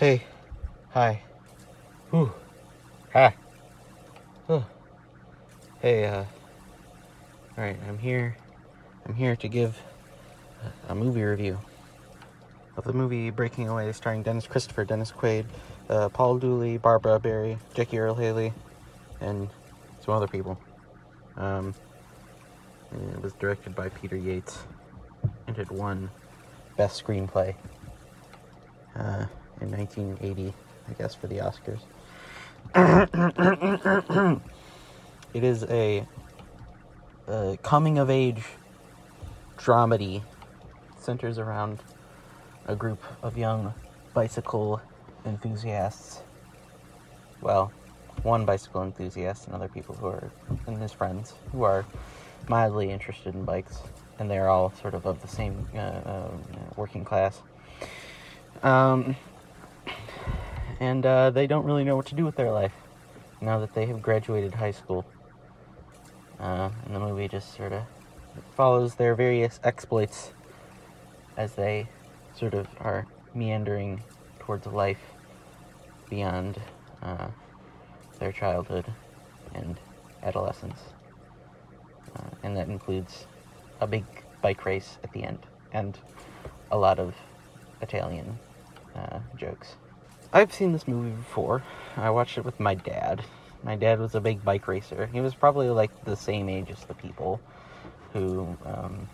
Hey. Hi. Whew. Hi. Oh. Hey, uh. Alright, I'm here. I'm here to give a movie review of the movie Breaking Away, starring Dennis Christopher, Dennis Quaid, uh, Paul Dooley, Barbara Barrie, Jackie Earle Haley, and some other people. Um, it was directed by Peter Yates, and it won Best Screenplay uh, in 1980, I guess, for the Oscars. it is a, a coming of age dramedy centers around a group of young bicycle enthusiasts. Well, one bicycle enthusiast and other people who are, and his friends, who are mildly interested in bikes, and they're all sort of of the same uh, uh, working class. Um, and uh, they don't really know what to do with their life now that they have graduated high school. Uh, and the movie just sort of follows their various exploits as they sort of are meandering towards life beyond uh, their childhood and adolescence. Uh, and that includes a big bike race at the end and a lot of Italian uh, jokes. I've seen this movie before. I watched it with my dad. My dad was a big bike racer. He was probably like the same age as the people who um,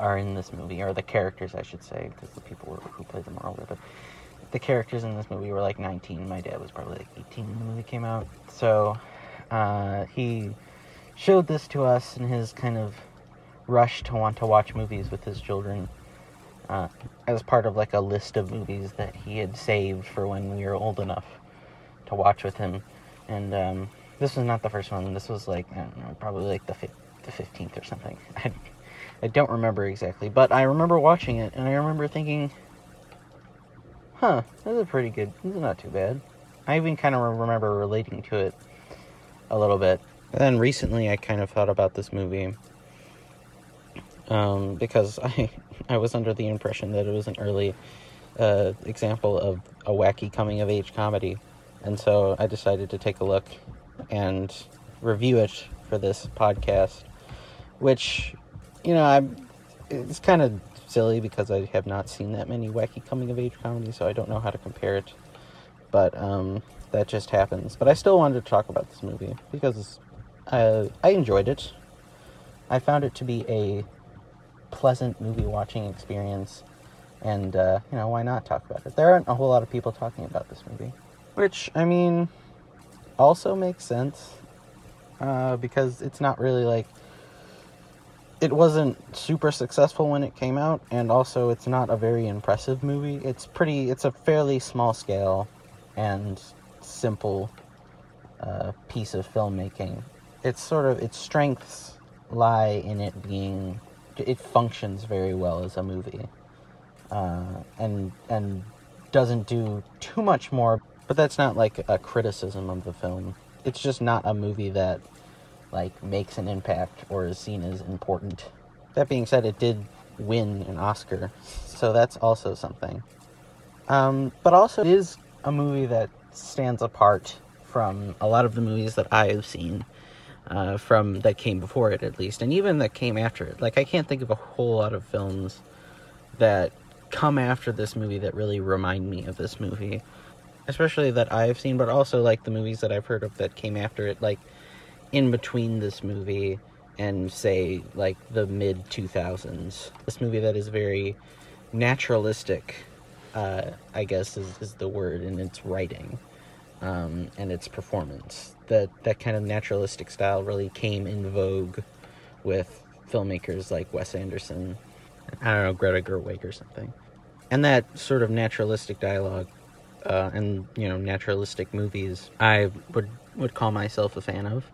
are in this movie, or the characters, I should say, because the people who played them are older. But the characters in this movie were like 19. My dad was probably like 18 when the movie came out. So uh, he showed this to us in his kind of rush to want to watch movies with his children uh, as part of like a list of movies that he had saved for when we were old enough to watch with him. And um, this was not the first one. This was like I don't know, probably like the fi- the fifteenth or something. I, I don't remember exactly, but I remember watching it, and I remember thinking, "Huh, this is pretty good. This is not too bad." I even kind of remember relating to it a little bit. And then recently, I kind of thought about this movie um, because I I was under the impression that it was an early uh, example of a wacky coming of age comedy, and so I decided to take a look and review it for this podcast, which you know I'm it's kind of silly because I have not seen that many wacky coming of age comedies, so I don't know how to compare it. But um, that just happens. But I still wanted to talk about this movie because uh, I enjoyed it. I found it to be a pleasant movie watching experience, and uh, you know why not talk about it? There aren't a whole lot of people talking about this movie, which I mean, also makes sense uh, because it's not really like it wasn't super successful when it came out, and also it's not a very impressive movie. It's pretty. It's a fairly small scale and simple uh, piece of filmmaking. It's sort of its strengths lie in it being it functions very well as a movie, uh, and and doesn't do too much more. But that's not like a criticism of the film. It's just not a movie that like makes an impact or is seen as important. That being said, it did win an Oscar, so that's also something. Um, but also, it is a movie that stands apart from a lot of the movies that I have seen uh, from that came before it at least, and even that came after it. Like I can't think of a whole lot of films that come after this movie that really remind me of this movie, especially that I've seen, but also like the movies that I've heard of that came after it, like in between this movie and say like the mid 2000s. This movie that is very naturalistic, uh, I guess is, is the word in its writing um, and its performance. That that kind of naturalistic style really came in vogue with filmmakers like Wes Anderson, I don't know Greta Gerwig or something, and that sort of naturalistic dialogue uh, and you know naturalistic movies I would would call myself a fan of,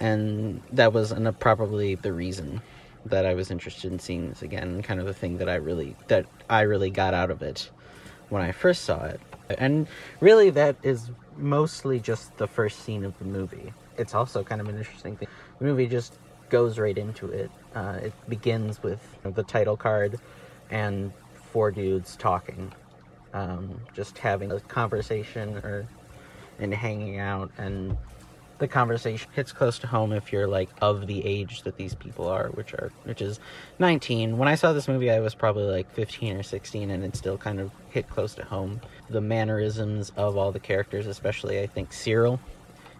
and that was an, probably the reason that I was interested in seeing this again. Kind of the thing that I really that I really got out of it when I first saw it. And really, that is mostly just the first scene of the movie. It's also kind of an interesting thing. The movie just goes right into it. Uh, it begins with the title card and four dudes talking um, just having a conversation or and hanging out and the conversation hits close to home if you're like of the age that these people are which are which is 19 when i saw this movie i was probably like 15 or 16 and it still kind of hit close to home. The mannerisms of all the characters especially i think cyril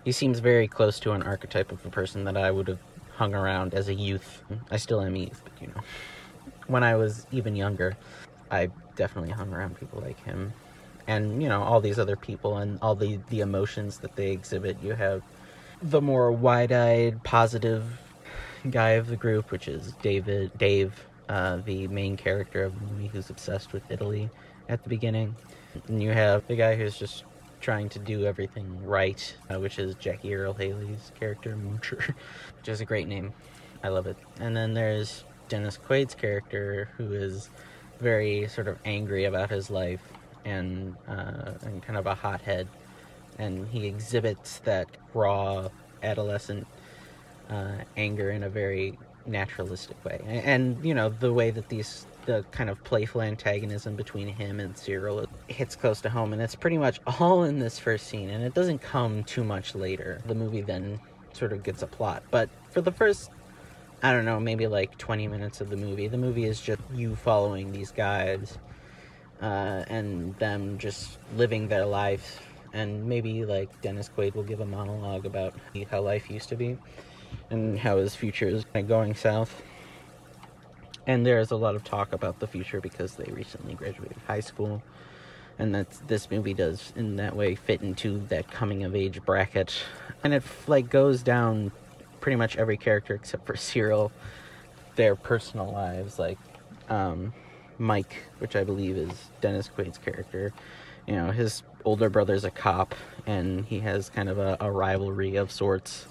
he seems very close to an archetype of a person that i would have hung around as a youth. I still am youth but you know when i was even younger i definitely hung around people like him. And you know all these other people and all the the emotions that they exhibit. You have the more wide-eyed positive guy of the group which is david dave uh, the main character of the movie who's obsessed with italy at the beginning. And you have the guy who's just trying to do everything right uh, which is jackie earle haley's character moocher which is a great name. I love it. And then there's dennis quaid's character who is very sort of angry about his life and uh, and kind of a hothead, and he exhibits that raw adolescent uh, anger in a very naturalistic way, and, you know the way that these the kind of playful antagonism between him and Cyril hits close to home, and it's pretty much all in this first scene, and it doesn't come too much later. The movie then sort of gets a plot, but for the first I don't know, maybe like 20 minutes of the movie. The movie is just you following these guys uh, and them just living their life. And maybe like Dennis Quaid will give a monologue about how life used to be and how his future is going south. And there's a lot of talk about the future because they recently graduated high school. And that this movie does in that way fit into that coming of age bracket. And it like goes down pretty much every character except for Cyril, their personal lives. Like, um, Mike, which I believe is Dennis Quaid's character. You know, his older brother's a cop, and he has kind of a, a rivalry of sorts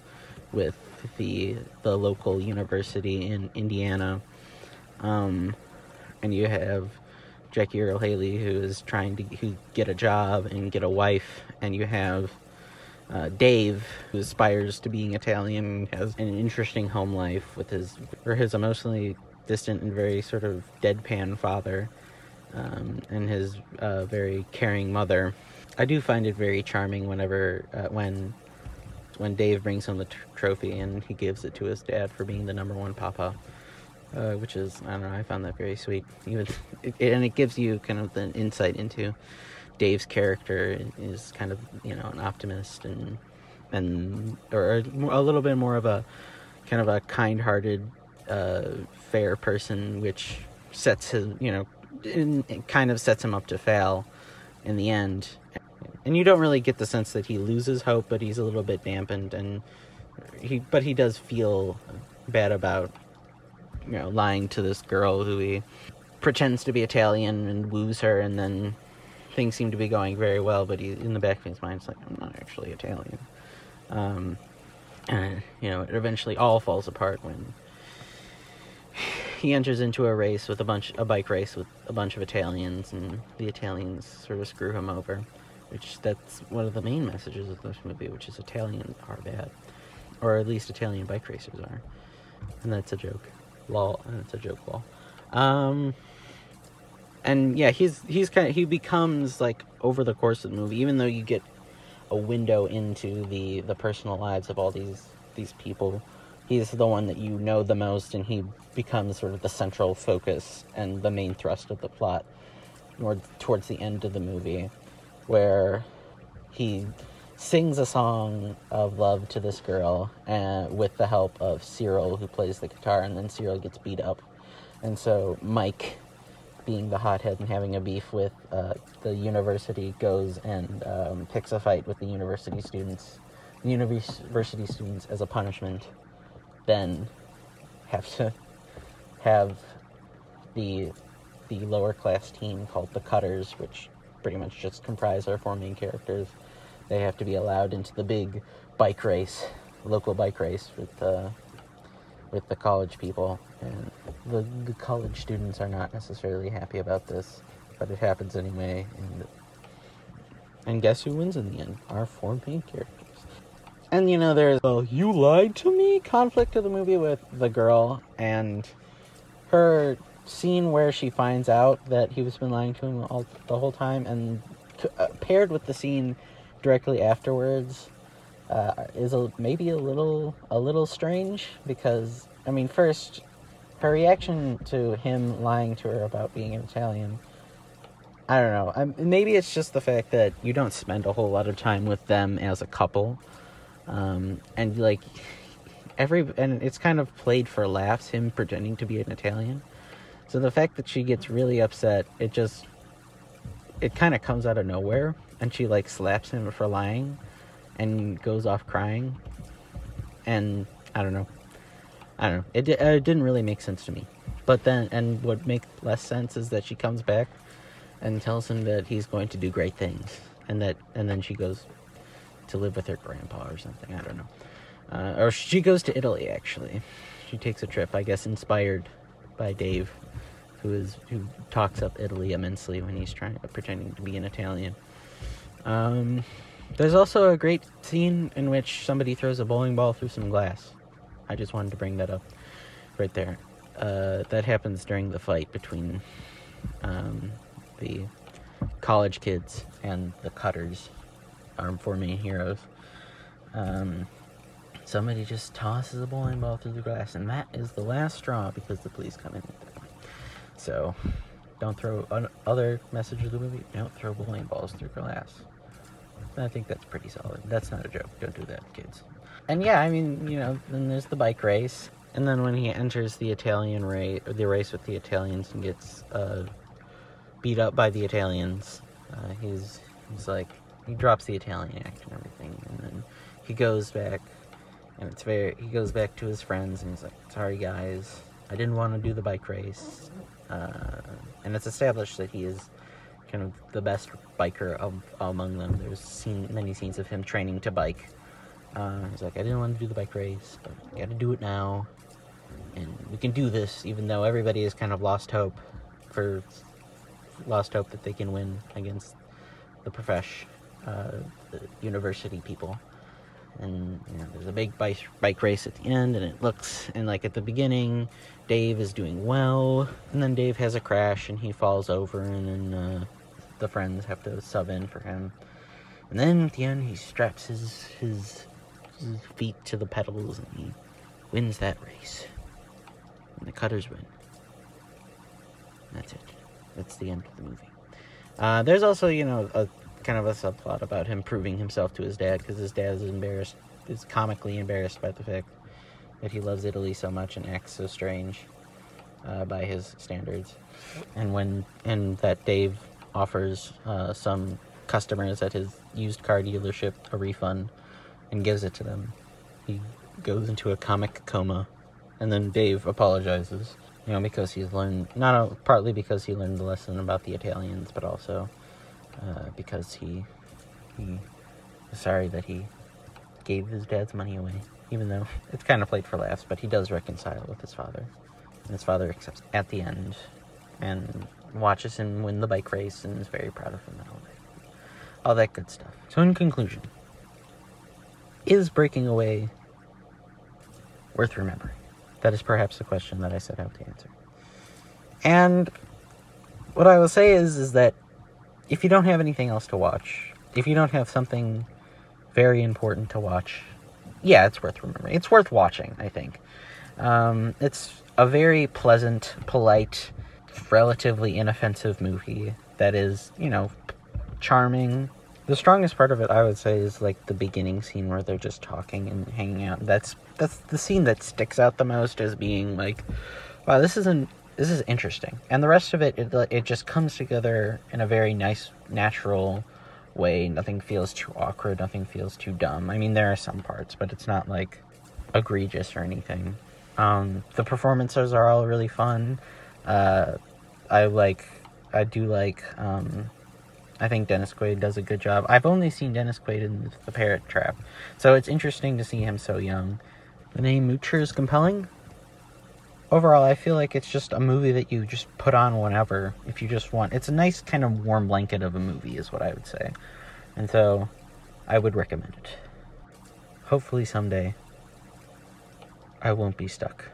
with the the local university in Indiana. Um, and you have Jackie Earle Haley, who is trying to who get a job and get a wife, and you have uh, Dave, who aspires to being Italian, has an interesting home life with his or his emotionally distant and very sort of deadpan father um, and his uh, very caring mother. I do find it very charming whenever uh, when when Dave brings home the trophy and he gives it to his dad for being the number one papa, uh, which is I don't know I found that very sweet. Even it, and it gives you kind of the insight into Dave's character is kind of you know an optimist and and or a little bit more of a kind of a kind-hearted uh, fair person, which sets his, you know, in, kind of sets him up to fail in the end. And you don't really get the sense that he loses hope, but he's a little bit dampened, and he, but he does feel bad about, you know, lying to this girl who he pretends to be Italian and woos her, and then things seem to be going very well, but he, in the back of his mind, it's like, I'm not actually Italian. Um, and, you know, it eventually all falls apart when he enters into a race with a bunch a bike race with a bunch of Italians and the Italians sort of screw him over which that's one of the main messages of this movie which is Italians are bad. Or at least Italian bike racers are. And that's a joke. Lol and it's a joke lol. Um and yeah he's he's kind of he becomes like over the course of the movie even though you get a window into the the personal lives of all these these people he's the one that you know the most and he becomes sort of the central focus and the main thrust of the plot more towards the end of the movie where he sings a song of love to this girl and with the help of Cyril who plays the guitar and then Cyril gets beat up. And so Mike being the hothead and having a beef with uh, the university goes and um, picks a fight with the university students the university students as a punishment then have to have the the lower class team called the Cutters, which pretty much just comprise our four main characters. They have to be allowed into the big bike race, local bike race with the with the college people, and the the college students are not necessarily happy about this, but it happens anyway. And and guess who wins in the end? Our four main characters. And you know, there's well, you lied to me conflict of the movie with the girl and her scene where she finds out that he was been lying to him all the whole time, and uh, paired with the scene directly afterwards, uh, is a, maybe a little a little strange because I mean, first, her reaction to him lying to her about being an Italian. I don't know. I'm, maybe it's just the fact that you don't spend a whole lot of time with them as a couple, um, and like every and it's kind of played for laughs. Him pretending to be an Italian, so the fact that she gets really upset, it just it kind of comes out of nowhere, and she like slaps him for lying, and goes off crying, and I don't know. I don't know. It, it didn't really make sense to me. But then, and what makes less sense is that she comes back and tells him that he's going to do great things, and that, and then she goes to live with her grandpa or something. I don't know. Uh, or she goes to Italy actually. She takes a trip, I guess, inspired by Dave, who is who talks up Italy immensely when he's trying pretending to be an Italian. Um, there's also a great scene in which somebody throws a bowling ball through some glass. I just wanted to bring that up right there. Uh, that happens during the fight between um, the college kids and the cutters, our four main heroes. Um, somebody just tosses a bowling ball through the glass, and that is the last straw because the police come in. So, don't throw other message of the movie. Don't throw bowling balls through glass. I think that's pretty solid. That's not a joke. Don't do that, kids and yeah, I mean, you know, then there's the bike race, and then when he enters the Italian race, or the race with the Italians, and gets uh, beat up by the Italians, uh, he's he's like he drops the Italian act and everything, and then he goes back, and it's very he goes back to his friends, and he's like, "Sorry guys, I didn't want to do the bike race," uh, and it's established that he is kind of the best biker of among them. There's seen many scenes of him training to bike. Uh, he's like, I didn't want to do the bike race, but I got to do it now, and we can do this, even though everybody has kind of lost hope for lost hope that they can win against the profesh, uh, university people. And you know, there's a big bike bike race at the end, and it looks and like at the beginning, Dave is doing well, and then Dave has a crash and he falls over, and then uh, the friends have to sub in for him. And then at the end, he straps his his his feet to the pedals and he wins that race. And the Cutters win. That's it. That's the end of the movie. Uh, there's also, you know, a kind of a subplot about him proving himself to his dad because his dad is embarrassed, is comically embarrassed by the fact that he loves Italy so much and acts so strange uh, by his standards. And when and that Dave offers uh, some customers at his used car dealership a refund and gives it to them. He goes into a comic coma, and then Dave apologizes. You know, because he's learned not a, partly because he learned the lesson about the Italians, but also uh, because he he is sorry that he gave his dad's money away. Even though it's kind of played for laughs, but he does reconcile with his father, and his father accepts at the end, and watches him win the bike race, and is very proud of him and all that, all that good stuff. So, in conclusion, is breaking away worth remembering? That is perhaps the question that I set out to answer. And what I will say is is that if you don't have anything else to watch, if you don't have something very important to watch, yeah, it's worth remembering. It's worth watching, I think. Um, it's a very pleasant, polite, relatively inoffensive movie that is, you know, charming, the strongest part of it, I would say, is like the beginning scene where they're just talking and hanging out. That's that's the scene that sticks out the most as being like, wow, this isn't this is interesting. And the rest of it, it, it just comes together in a very nice, natural way. Nothing feels too awkward. Nothing feels too dumb. I mean, there are some parts, but it's not like egregious or anything. Um, the performances are all really fun. Uh, I like, I do like. Um, I think Dennis Quaid does a good job. I've only seen Dennis Quaid in The Parent Trap, so it's interesting to see him so young. The name Moocher is compelling. Overall, I feel like it's just a movie that you just put on whenever if you just want. It's a nice kind of warm blanket of a movie, is what I would say. And so, I would recommend it. Hopefully, someday, I won't be stuck